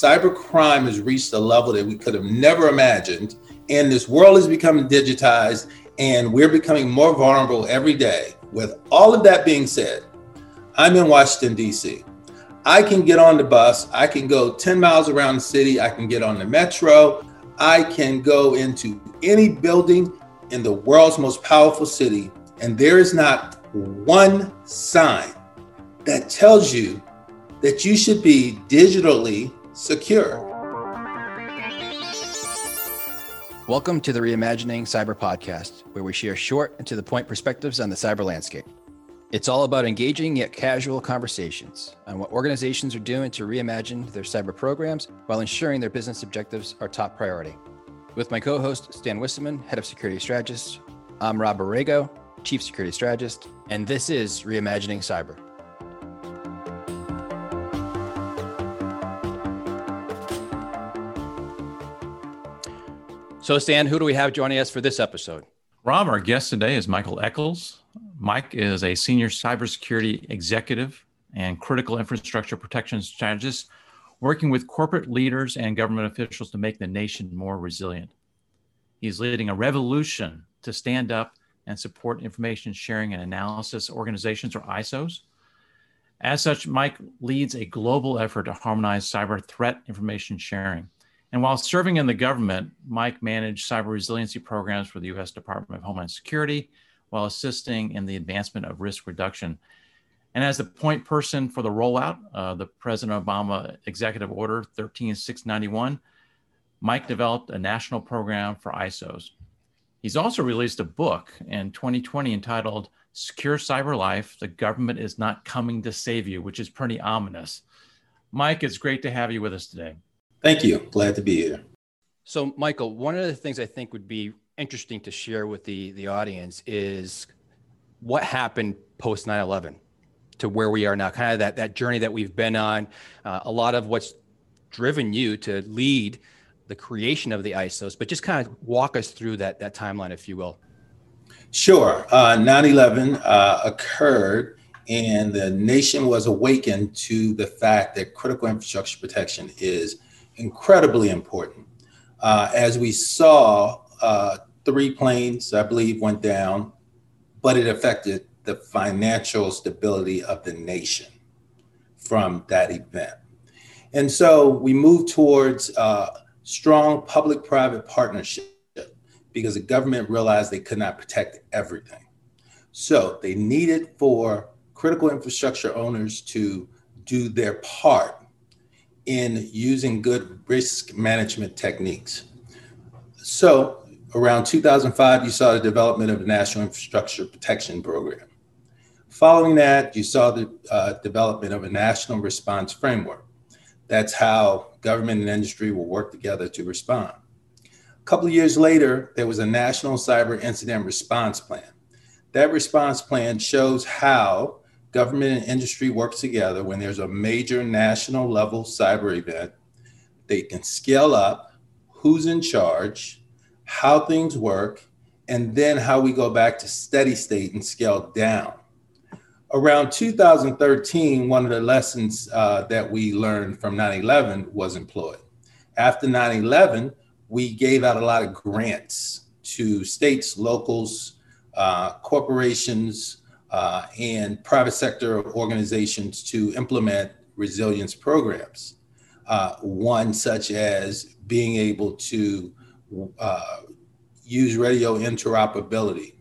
cybercrime has reached a level that we could have never imagined. And this world is becoming digitized, and we're becoming more vulnerable every day. With all of that being said, I'm in Washington, D.C. I can get on the bus, I can go 10 miles around the city, I can get on the metro, I can go into any building in the world's most powerful city, and there is not one sign that tells you that you should be digitally secure. Welcome to the Reimagining Cyber Podcast, where we share short and to the point perspectives on the cyber landscape. It's all about engaging yet casual conversations on what organizations are doing to reimagine their cyber programs while ensuring their business objectives are top priority. With my co host, Stan Wisseman, Head of Security Strategist, I'm Rob Aragao, Chief Security Strategist, and this is Reimagining Cyber. So, Stan, who do we have joining us for this episode? Rob, our guest today is Michael Echols. Mike is a senior cybersecurity executive and critical infrastructure protection strategist working with corporate leaders and government officials to make the nation more resilient. He's leading a revolution to stand up and support information sharing and analysis organizations or ISOs. As such, Mike leads a global effort to harmonize cyber threat information sharing. And while serving in the government, Mike managed cyber resiliency programs for the US Department of Homeland Security while assisting in the advancement of risk reduction and as the point person for the rollout, uh, the President Obama Executive Order 13691, Mike developed a national program for ISOs. He's also released a book in 2020 entitled Secure Cyber Life The Government is Not Coming to Save You, which is pretty ominous. Mike, it's great to have you with us today. Thank you. Glad to be here. So, Michael, one of the things I think would be interesting to share with the, the audience is what happened post 9 11 to where we are now, kind of that that journey that we've been on. Uh, a lot of what's driven you to lead the creation of the ISOs, but just kind of walk us through that that timeline, if you will. Sure. Uh, 9/11 uh, occurred, and the nation was awakened to the fact that critical infrastructure protection is incredibly important. Uh, as we saw, uh, three planes, I believe, went down, but it affected the financial stability of the nation from that event. And so we move towards uh, strong public private partnership because the government realized they could not protect everything. So they needed for critical infrastructure owners to do their part in using good risk management techniques. So around 2005, you saw the development of the National Infrastructure Protection Program. Following that, you saw the uh, development of a national response framework. That's how government and industry will work together to respond. A couple of years later, there was a national cyber incident response plan. That response plan shows how government and industry work together when there's a major national level cyber event. They can scale up, who's in charge, how things work, and then how we go back to steady state and scale down around 2013, one of the lessons uh, that we learned from 9 11 was employed. After 9 11, we gave out a lot of grants to states, locals, uh, corporations, uh, and private sector organizations to implement resilience programs. Uh, one such as being able to uh, use radio interoperability.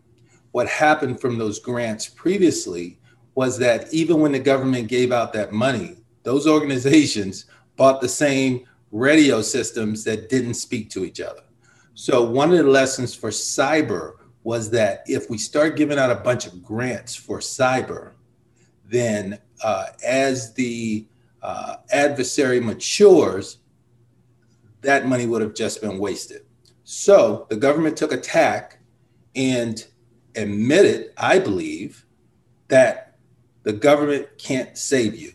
What happened from those grants previously was that even when the government gave out that money, those organizations bought the same radio systems that didn't speak to each other. So, one of the lessons for cyber was that if we start giving out a bunch of grants for cyber, then uh, as the uh, adversary matures, that money would have just been wasted. So the government took a tack and admitted, I believe, that the government can't save you.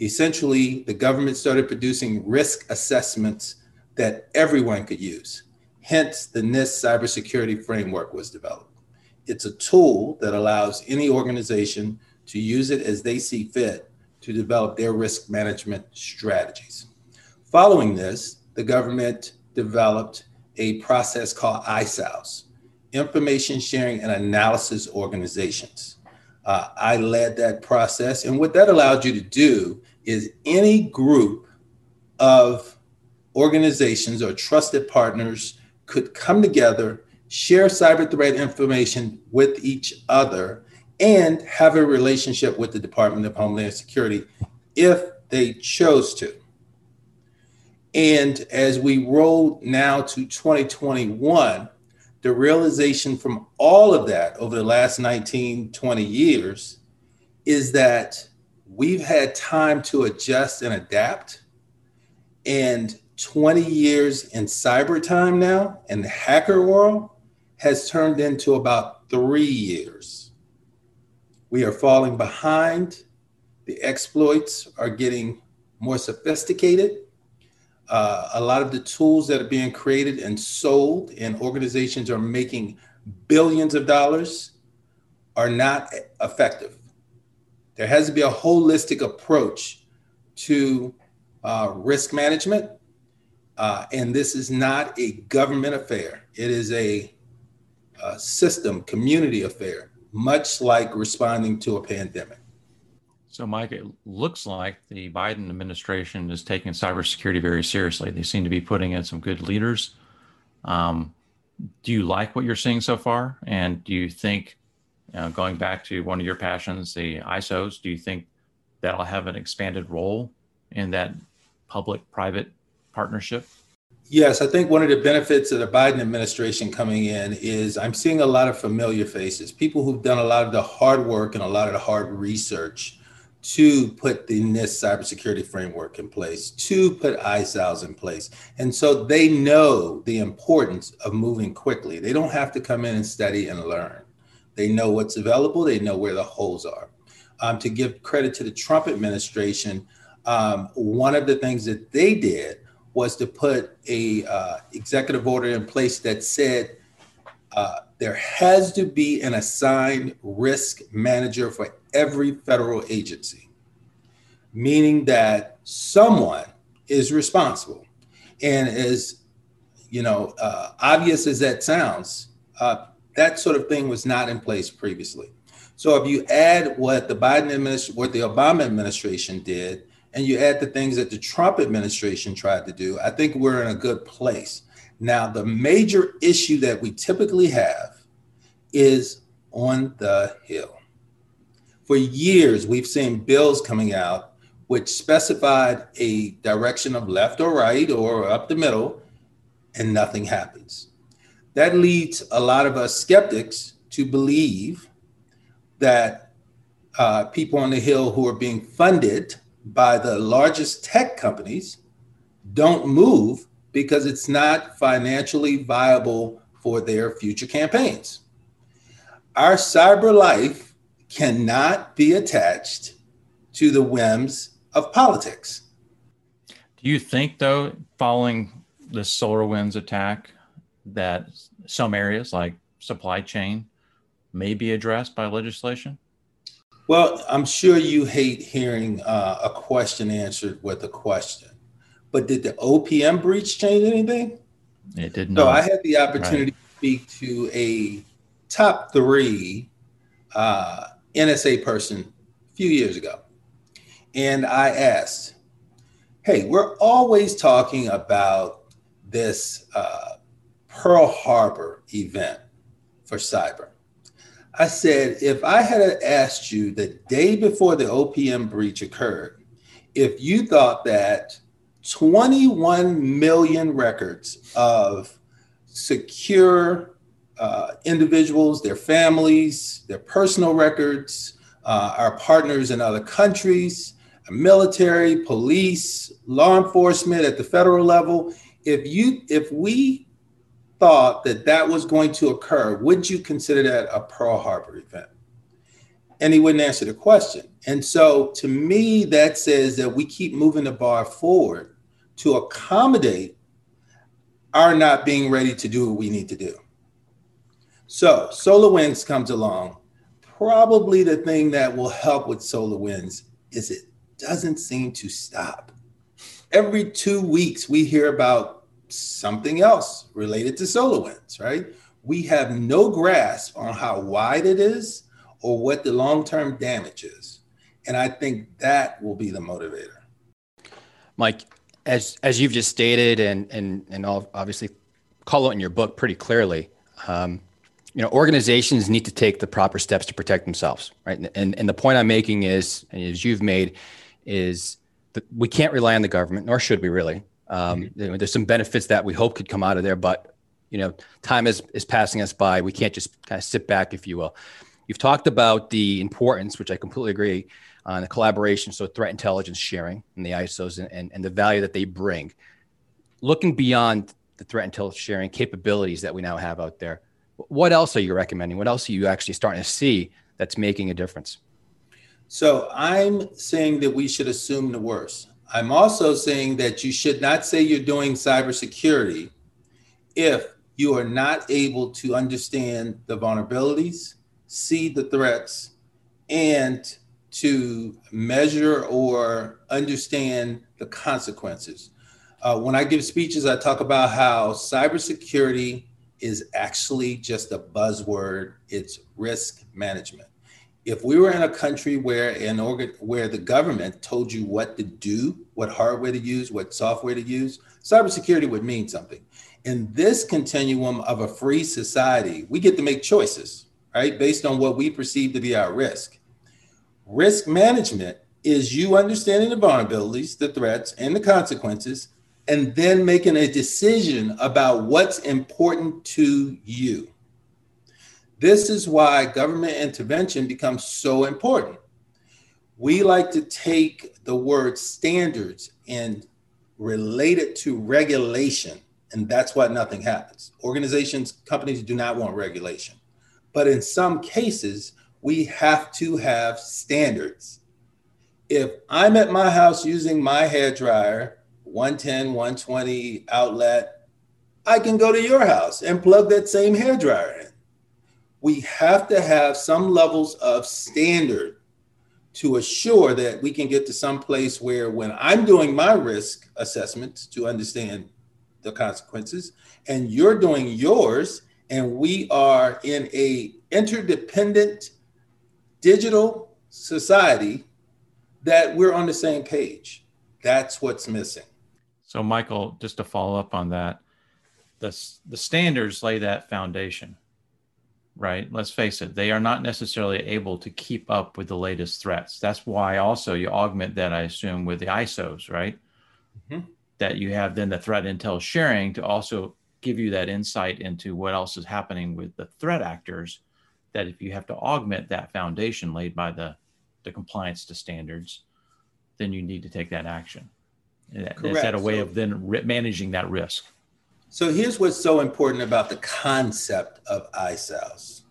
Essentially, the government started producing risk assessments that everyone could use. Hence, the NIST cybersecurity framework was developed. It's a tool that allows any organization to use it as they see fit to develop their risk management strategies. Following this, the government developed a process called ISAOs, Information Sharing and Analysis Organizations. Uh, I led that process, and what that allowed you to do is any group of organizations or trusted partners could come together, share cyber threat information with each other, and have a relationship with the Department of Homeland Security if they chose to. And as we roll now to 2021, the realization from all of that over the last 19, 20 years is that we've had time to adjust and adapt. And 20 years in cyber time now in the hacker world has turned into about three years. We are falling behind. The exploits are getting more sophisticated. Uh, a lot of the tools that are being created and sold, and organizations are making billions of dollars, are not effective. There has to be a holistic approach to uh, risk management uh, and this is not a government affair, it is a, a system, community affair, much like responding to a pandemic. So, Mike, it looks like the Biden administration is taking cybersecurity very seriously. They seem to be putting in some good leaders. Um, do you like what you're seeing so far? And do you think, you know, going back to one of your passions, the ISOs, do you think that'll have an expanded role in that public private partnership? Yes, I think one of the benefits of the Biden administration coming in is I'm seeing a lot of familiar faces, people who've done a lot of the hard work and a lot of the hard research to put the NIST cybersecurity framework in place, to put ISAOs in place. And so they know the importance of moving quickly. They don't have to come in and study and learn. They know what's available, they know where the holes are. Um, to give credit to the Trump administration, um, one of the things that they did was to put a uh, executive order in place that said uh, there has to be an assigned risk manager for every federal agency, meaning that someone is responsible. And as you know, uh, obvious as that sounds, uh, that sort of thing was not in place previously. So if you add what the Biden administration, what the Obama administration did, and you add the things that the Trump administration tried to do, I think we're in a good place. Now, the major issue that we typically have is on the Hill. For years, we've seen bills coming out which specified a direction of left or right or up the middle, and nothing happens. That leads a lot of us skeptics to believe that uh, people on the Hill who are being funded by the largest tech companies don't move because it's not financially viable for their future campaigns. Our cyber life cannot be attached to the whims of politics. Do you think, though, following the SolarWinds attack, that some areas like supply chain may be addressed by legislation? Well, I'm sure you hate hearing uh, a question answered with a question, but did the OPM breach change anything? It did not. So I had the opportunity right. to speak to a top three uh, NSA person a few years ago. And I asked, hey, we're always talking about this uh, Pearl Harbor event for cyber. I said, if I had asked you the day before the OPM breach occurred, if you thought that 21 million records of secure uh, individuals, their families, their personal records, uh, our partners in other countries, military, police, law enforcement at the federal level, if you if we thought that that was going to occur, would you consider that a Pearl Harbor event? And he wouldn't answer the question. And so to me, that says that we keep moving the bar forward to accommodate our not being ready to do what we need to do. So SolarWinds comes along. Probably the thing that will help with SolarWinds is it doesn't seem to stop. every two weeks we hear about something else related to SolarWinds, right? We have no grasp on how wide it is or what the long term damage is. And I think that will be the motivator. Mike, as as you've just stated, and and and obviously call out in your book pretty clearly, um, you know, organizations need to take the proper steps to protect themselves, right? And and the point I'm making is, as you've made, is that we can't rely on the government, nor should we really. Um, mm-hmm. There's some benefits that we hope could come out of there, but you know, time is is passing us by. We can't just kind of sit back, if you will. You've talked about the importance, which I completely agree, on the collaboration, so threat intelligence sharing and the ISOs and, and, and the value that they bring. Looking beyond the threat intelligence sharing capabilities that we now have out there, what else are you recommending? What else are you actually starting to see that's making a difference? So I'm saying that we should assume the worst. I'm also saying that you should not say you're doing cybersecurity if you are not able to understand the vulnerabilities, see the threats, and to measure or understand the consequences. Uh, when I give speeches, I talk about how cybersecurity is actually just a buzzword. It's risk management. If we were in a country where an organ, where the government told you what to do, what hardware to use, what software to use, cybersecurity would mean something. In this continuum of a free society, we get to make choices, right, based on what we perceive to be our risk. Risk management is you understanding the vulnerabilities, the threats, and the consequences, and then making a decision about what's important to you. This is why government intervention becomes so important. We like to take the word standards and relate it to regulation, and that's why nothing happens. Organizations, companies do not want regulation. But in some cases, we have to have standards. If I'm at my house using my hair dryer, 110, 120 outlet, I can go to your house and plug that same hair dryer in. We have to have some levels of standard to assure that we can get to some place where when I'm doing my risk assessment to understand the consequences and you're doing yours and we are in a interdependent digital society that we're on the same page. That's what's missing. So, Michael, just to follow up on that, the, the standards lay that foundation, right? Let's face it, they are not necessarily able to keep up with the latest threats. That's why also you augment that, I assume, with the ISOs, right? Mm-hmm. That you have then the threat intel sharing to also give you that insight into what else is happening with the threat actors that if you have to augment that foundation laid by the, the compliance to standards, then you need to take that action. Correct. Is that a way so, of then managing that risk? So here's what's so important about the concept of ISAOs.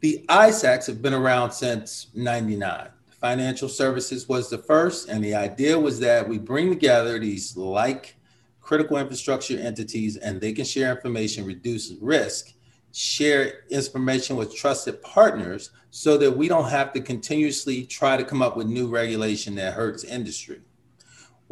The ISACs have been around since 99. Financial services was the first, and the idea was that we bring together these like critical infrastructure entities and they can share information, reduce risk, share information with trusted partners so that we don't have to continuously try to come up with new regulation that hurts industry.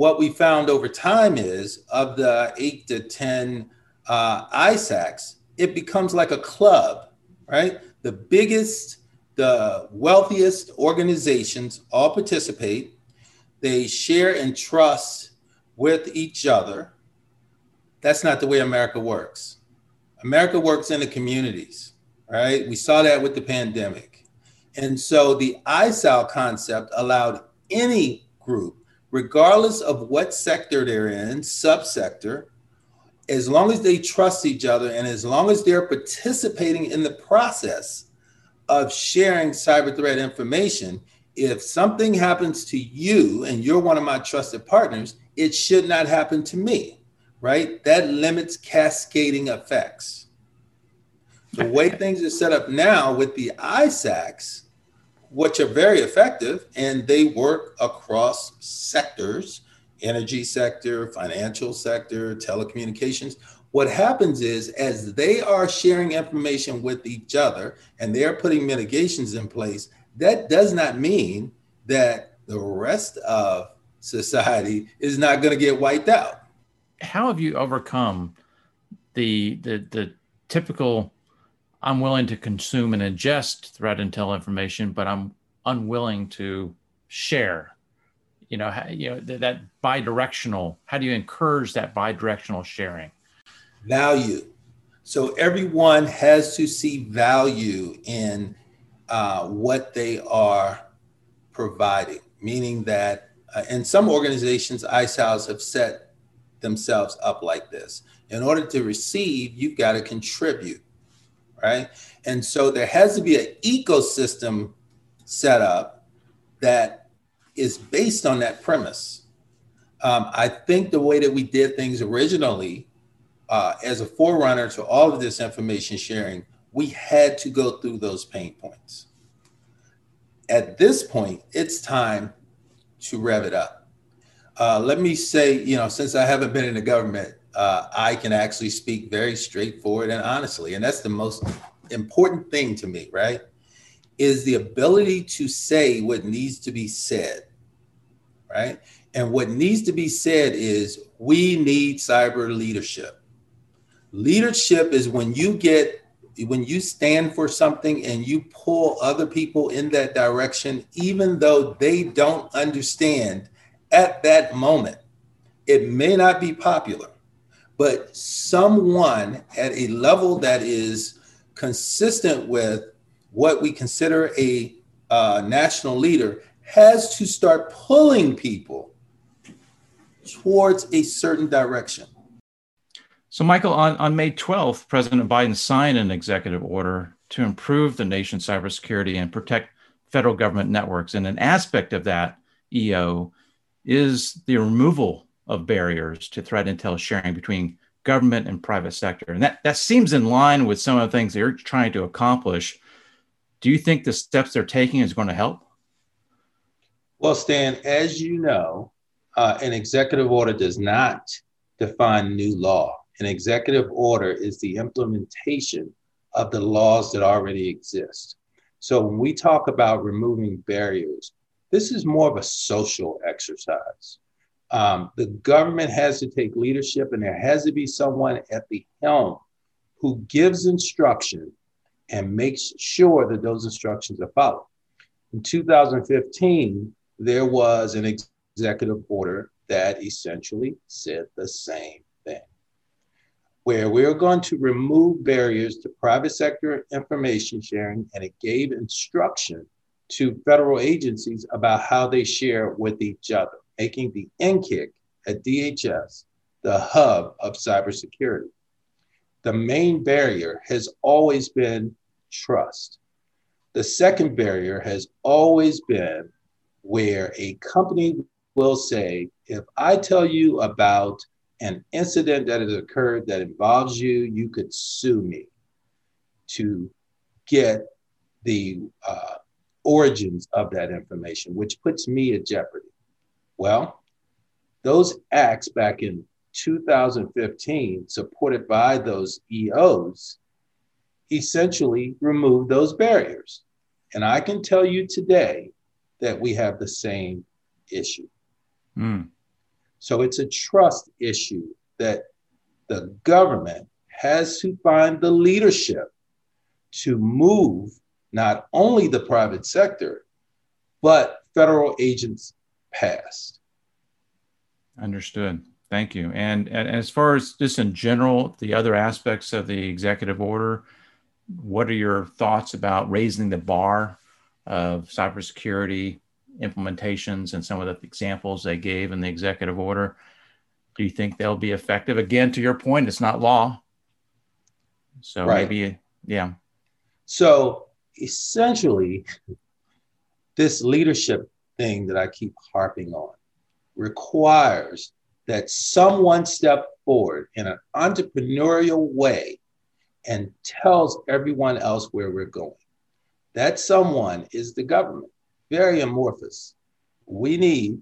What we found over time is of the eight to 10 uh, ISACs, it becomes like a club, right? The biggest, the wealthiest organizations all participate. They share and trust with each other. That's not the way America works America works in the communities, right? We saw that with the pandemic. And so the ISAO concept allowed any group, regardless of what sector they're in, subsector, as long as they trust each other and as long as they're participating in the process of sharing cyber threat information, if something happens to you and you're one of my trusted partners, it should not happen to me right? That limits cascading effects. The way things are set up now with the ISACs, which are very effective and they work across sectors energy sector, financial sector, telecommunications. What happens is, as they are sharing information with each other and they're putting mitigations in place, that does not mean that the rest of society is not going to get wiped out. How have you overcome the the the typical I'm willing to consume and ingest threat intel information, but I'm unwilling to share. You know, you know that, bidirectional. How do you encourage that bidirectional sharing? Value. So everyone has to see value in uh, what they are providing, meaning that uh, in some organizations, ISAOs have set themselves up like this. In order to receive, you've got to contribute, right? And so there has to be an ecosystem set up that is based on that premise. Um, I think the way that we did things originally, uh, as a forerunner to all of this information sharing, we had to go through those pain points. At this point, it's time to rev it up. Uh, let me say, you know, since I haven't been in the government, uh, I can actually speak very straightforward and honestly. And that's the most important thing to me, right? Is the ability to say what needs to be said, right? And what needs to be said is we need cyber leadership. Leadership is when you get, when you stand for something and you pull other people in that direction, even though they don't understand at that moment. It may not be popular, but someone at a level that is consistent with what we consider a uh, national leader has to start pulling people towards a certain direction. So, Michael, on, on May 12th, President Biden signed an executive order to improve the nation's cybersecurity and protect federal government networks. And an aspect of that EO is the removal of barriers to threat intel sharing between government and private sector. And that, that seems in line with some of the things they're trying to accomplish. Do you think the steps they're taking is going to help? Well, Stan, as you know, uh, an executive order does not define new law. An executive order is the implementation of the laws that already exist. So when we talk about removing barriers, this is more of a social exercise. Um, the government has to take leadership, and there has to be someone at the helm who gives instruction and makes sure that those instructions are followed. In 2015, there was an executive order that essentially said the same thing, where we are going to remove barriers to private sector information sharing, and it gave instruction to federal agencies about how they share with each other, making the NCCIC at DHS the hub of cybersecurity. The main barrier has always been trust. The second barrier has always been where a company will say, if I tell you about an incident that has occurred that involves you, you could sue me to get the uh, origins of that information, which puts me at jeopardy. Well, those acts back in 2015, supported by those EOs, essentially removed those barriers. And I can tell you today that we have the same issue. Mm. So it's a trust issue that the government has to find the leadership to move not only the private sector, but federal agents past. Understood. Thank you. And, and as far as just in general, the other aspects of the executive order, what are your thoughts about raising the bar of cybersecurity implementations and some of the examples they gave in the executive order? Do you think they'll be effective? Again, to your point, it's not law. So right. maybe, yeah. So essentially, this leadership thing that I keep harping on requires that someone step forward in an entrepreneurial way and tells everyone else where we're going. That someone is the government, very amorphous. We need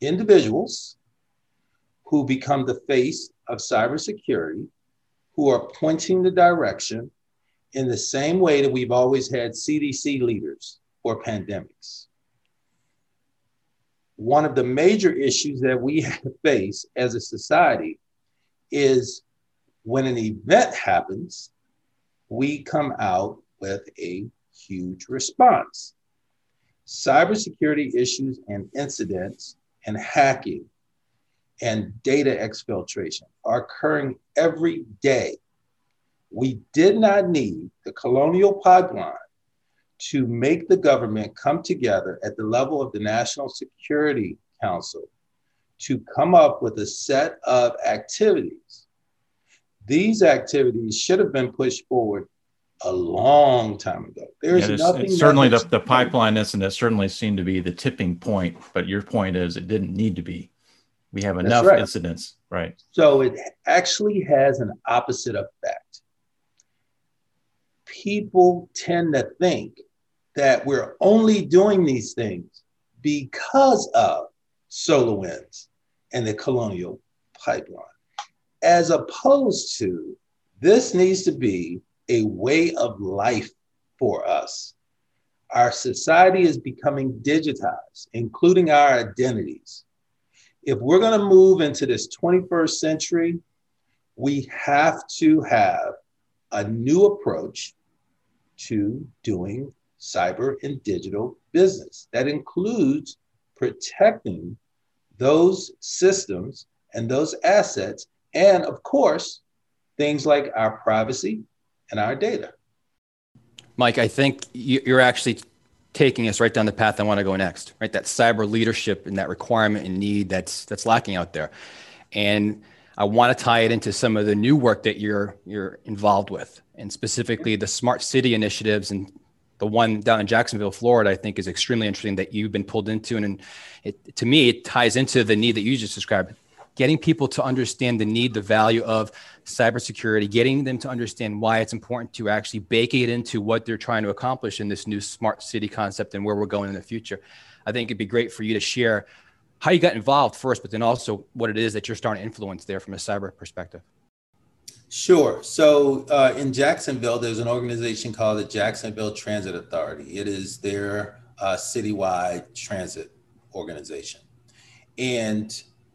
individuals who become the face of cybersecurity, who are pointing the direction, in the same way that we've always had CDC leaders for pandemics. One of the major issues that we face as a society is when an event happens, we come out with a huge response. Cybersecurity issues and incidents and hacking and data exfiltration are occurring every day. We did not need the Colonial Pipeline to make the government come together at the level of the National Security Council to come up with a set of activities. These activities should have been pushed forward a long time ago. There's yeah, nothing. certainly, the, the pipeline incident certainly seemed to be the tipping point. But your point is, it didn't need to be. We have enough right. incidents, right? So it actually has an opposite effect. People tend to think that we're only doing these things because of SolarWinds and the Colonial Pipeline, as opposed to this needs to be a way of life for us. Our society is becoming digitized, including our identities. If we're going to move into this 21st century, we have to have a new approach to doing cyber and digital business. That includes protecting those systems and those assets, and of course, things like our privacy and our data. Mike, I think you're actually taking us right down the path I want to go next, right? That cyber leadership and that requirement and need that's that's lacking out there. And I want to tie it into some of the new work that you're you're involved with, and specifically the smart city initiatives and the one down in Jacksonville, Florida, I think is extremely interesting that you've been pulled into. And it, to me, it ties into the need that you just described getting people to understand the need, the value of cybersecurity, getting them to understand why it's important to actually bake it into what they're trying to accomplish in this new smart city concept and where we're going in the future. I think it'd be great for you to share how you got involved first, but then also what it is that you're starting to influence there from a cyber perspective. Sure. So uh, in Jacksonville, there's an organization called the Jacksonville Transit Authority. It is their uh, citywide transit organization. And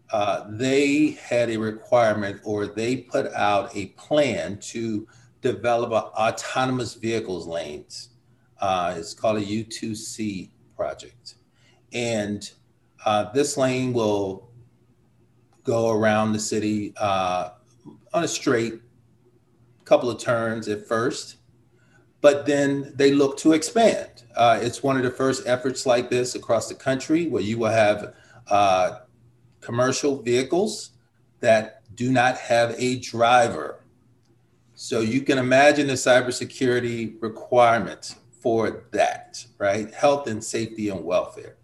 uh, they had a requirement or they put out a plan to develop autonomous vehicles lanes. Uh, it's called a U2C project. And uh, this lane will go around the city uh, on a straight couple of turns at first, but then they look to expand. Uh, it's one of the first efforts like this across the country where you will have uh, commercial vehicles that do not have a driver. So you can imagine the cybersecurity requirements for that, right? Health and safety and welfare.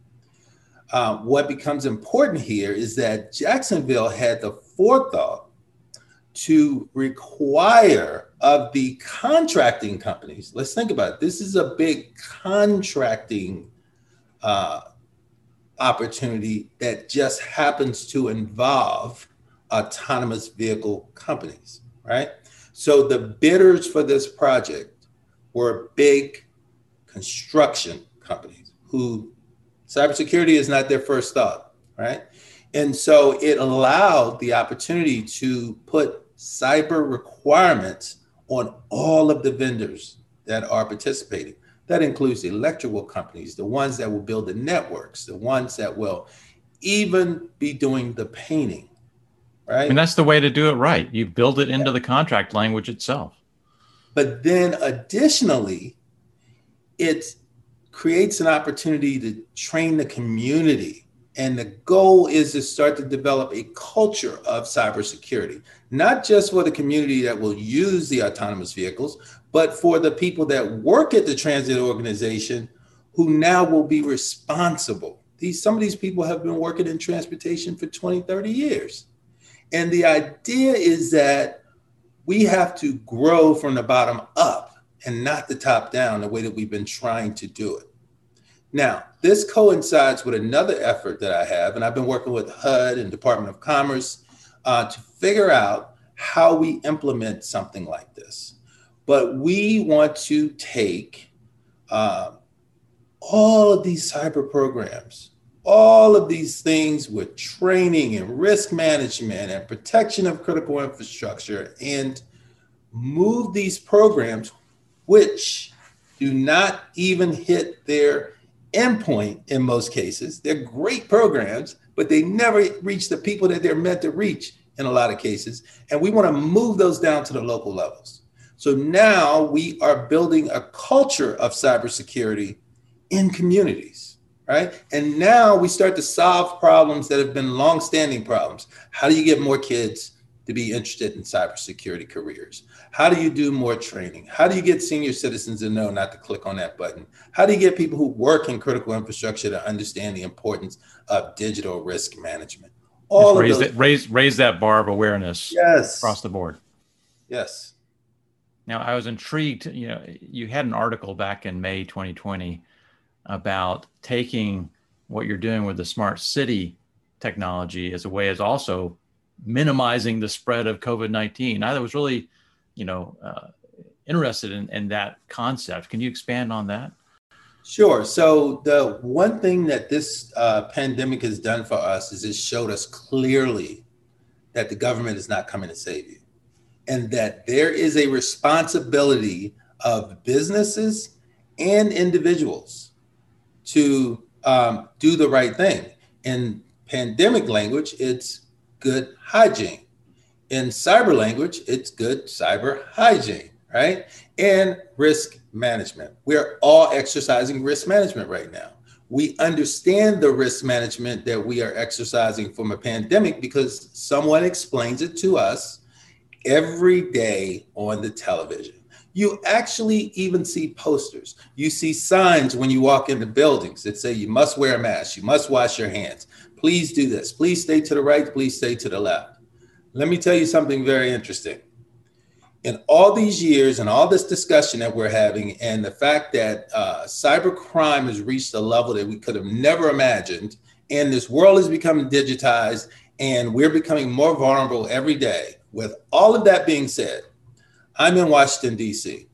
Um, what becomes important here is that Jacksonville had the forethought to require of the contracting companies, let's think about it. This is a big contracting uh, opportunity that just happens to involve autonomous vehicle companies, right? So the bidders for this project were big construction companies who cybersecurity is not their first thought, right? And so it allowed the opportunity to put cyber requirements on all of the vendors that are participating. That includes the electrical companies, the ones that will build the networks, the ones that will even be doing the painting, right? And that's the way to do it right. You build it into the contract language itself. But then additionally, it creates an opportunity to train the community and the goal is to start to develop a culture of cybersecurity, not just for the community that will use the autonomous vehicles, but for the people that work at the transit organization who now will be responsible. These, some of these people have been working in transportation for 20, 30 years. And the idea is that we have to grow from the bottom up and not the top down, the way that we've been trying to do it. Now, this coincides with another effort that I have, and I've been working with HUD and Department of Commerce uh, to figure out how we implement something like this. But we want to take uh, all of these cyber programs all of these things with training and risk management and protection of critical infrastructure and move these programs, which do not even hit their endpoint in most cases. They're great programs, but they never reach the people that they're meant to reach in a lot of cases. And we want to move those down to the local levels. So now we are building a culture of cybersecurity in communities, right? And now we start to solve problems that have been long-standing problems. How do you get more kids to be interested in cybersecurity careers? How do you do more training? How do you get senior citizens to know not to click on that button? How do you get people who work in critical infrastructure to understand the importance of digital risk management? All raise, that, raise, raise that bar of awareness yes. across the board. Yes. Now, I was intrigued. You know, you had an article back in May 2020 about taking what you're doing with the smart city technology as a way as also minimizing the spread of COVID 19. I was really you know, uh, interested in, in that concept. Can you expand on that? Sure. So the one thing that this uh, pandemic has done for us is it showed us clearly that the government is not coming to save you, and that there is a responsibility of businesses and individuals to um, do the right thing. In pandemic language, it's good hygiene in cyber language, it's good cyber hygiene, right? And risk management. We're all exercising risk management right now. We understand the risk management that we are exercising from a pandemic because someone explains it to us every day on the television. You actually even see posters. You see signs when you walk into buildings that say you must wear a mask, you must wash your hands. Please do this. Please stay to the right, please stay to the left. Let me tell you something very interesting. In all these years and all this discussion that we're having, and the fact that uh, cyber crime has reached a level that we could have never imagined, and this world is becoming digitized, and we're becoming more vulnerable every day. With all of that being said, I'm in Washington, D.C.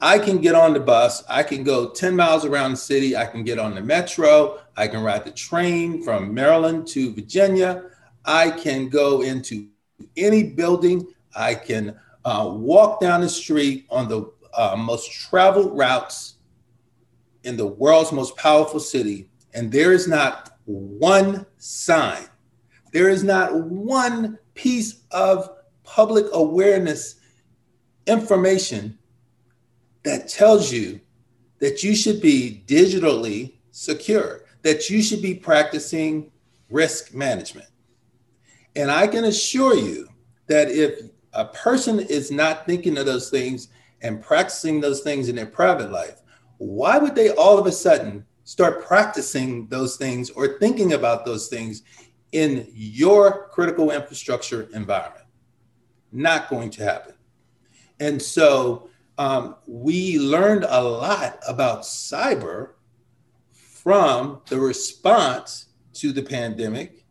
I can get on the bus. I can go 10 miles around the city. I can get on the metro. I can ride the train from Maryland to Virginia. I can go into any building. I can uh, walk down the street on the uh, most traveled routes in the world's most powerful city, and there is not one sign, there is not one piece of public awareness information that tells you that you should be digitally secure, that you should be practicing risk management. And I can assure you that if a person is not thinking of those things and practicing those things in their private life, why would they all of a sudden start practicing those things or thinking about those things in your critical infrastructure environment? Not going to happen. And so um, we learned a lot about cyber from the response to the pandemic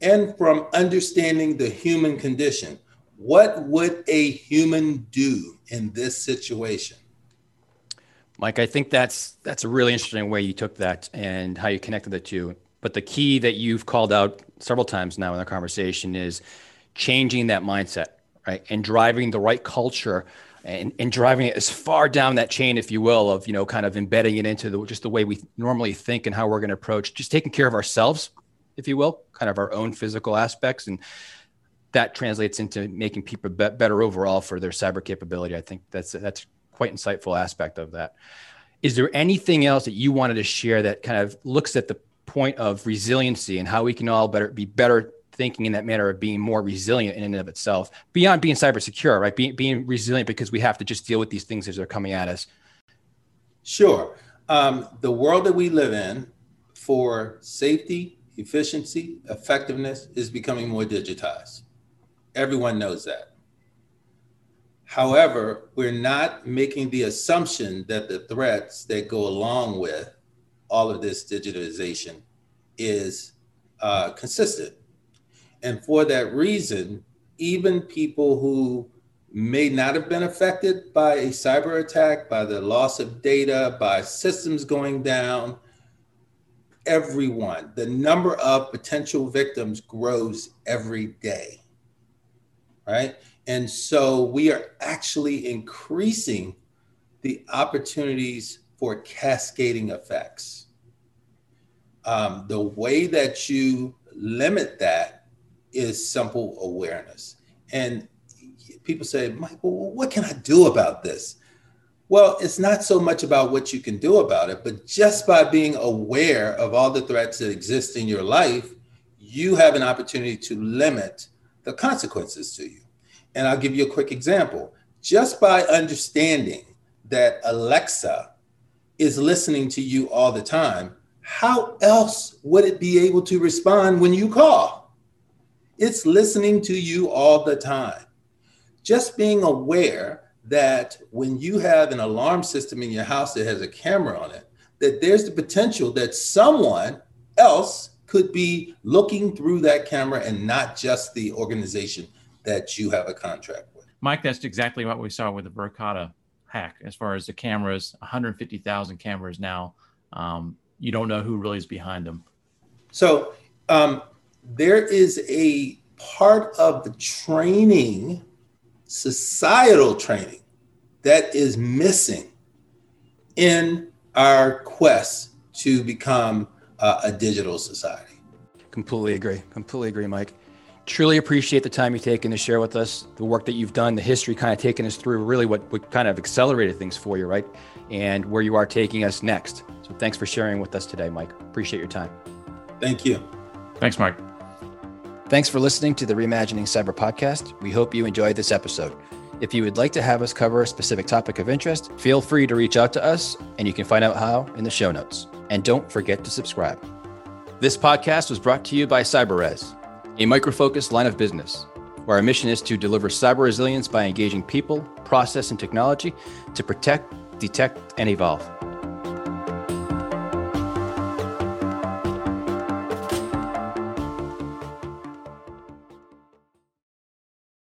and from understanding the human condition. What would a human do in this situation? Mike, I think that's that's a really interesting way you took that and how you connected the two. But the key that you've called out several times now in the conversation is changing that mindset, right? And driving the right culture and, and driving it as far down that chain, if you will, of you know, kind of embedding it into the, just the way we normally think and how we're going to approach just taking care of ourselves if you will, kind of our own physical aspects. And that translates into making people be- better overall for their cyber capability. I think that's, that's quite insightful aspect of that. Is there anything else that you wanted to share that kind of looks at the point of resiliency and how we can all better be better thinking in that manner of being more resilient in and of itself beyond being cyber secure, right? Being, being resilient because we have to just deal with these things as they're coming at us. Sure. Um, the world that we live in for safety efficiency, effectiveness is becoming more digitized. Everyone knows that. However, we're not making the assumption that the threats that go along with all of this digitization is uh, consistent. And for that reason, even people who may not have been affected by a cyber attack, by the loss of data, by systems going down, everyone. The number of potential victims grows every day, right? And so we are actually increasing the opportunities for cascading effects. Um, the way that you limit that is simple awareness. And people say, Michael, what can I do about this? Well, it's not so much about what you can do about it, but just by being aware of all the threats that exist in your life, you have an opportunity to limit the consequences to you. And I'll give you a quick example. Just by understanding that Alexa is listening to you all the time, how else would it be able to respond when you call? It's listening to you all the time. Just being aware that when you have an alarm system in your house that has a camera on it, that there's the potential that someone else could be looking through that camera and not just the organization that you have a contract with. Mike, that's exactly what we saw with the Verkada hack. As far as the cameras, 150,000 cameras now. Um, you don't know who really is behind them. So um, there is a part of the training societal training that is missing in our quest to become uh, a digital society. Completely agree. Completely agree, Mike. Truly appreciate the time you've taken to share with us the work that you've done, the history kind of taking us through really what, what kind of accelerated things for you, right? And where you are taking us next. So thanks for sharing with us today, Mike. Appreciate your time. Thank you. Thanks, Mike. Thanks for listening to the Reimagining Cyber podcast. We hope you enjoyed this episode. If you would like to have us cover a specific topic of interest, feel free to reach out to us, and you can find out how in the show notes. And don't forget to subscribe. This podcast was brought to you by CyberRes, a Micro Focus line of business, where our mission is to deliver cyber resilience by engaging people, process, and technology to protect, detect, and evolve.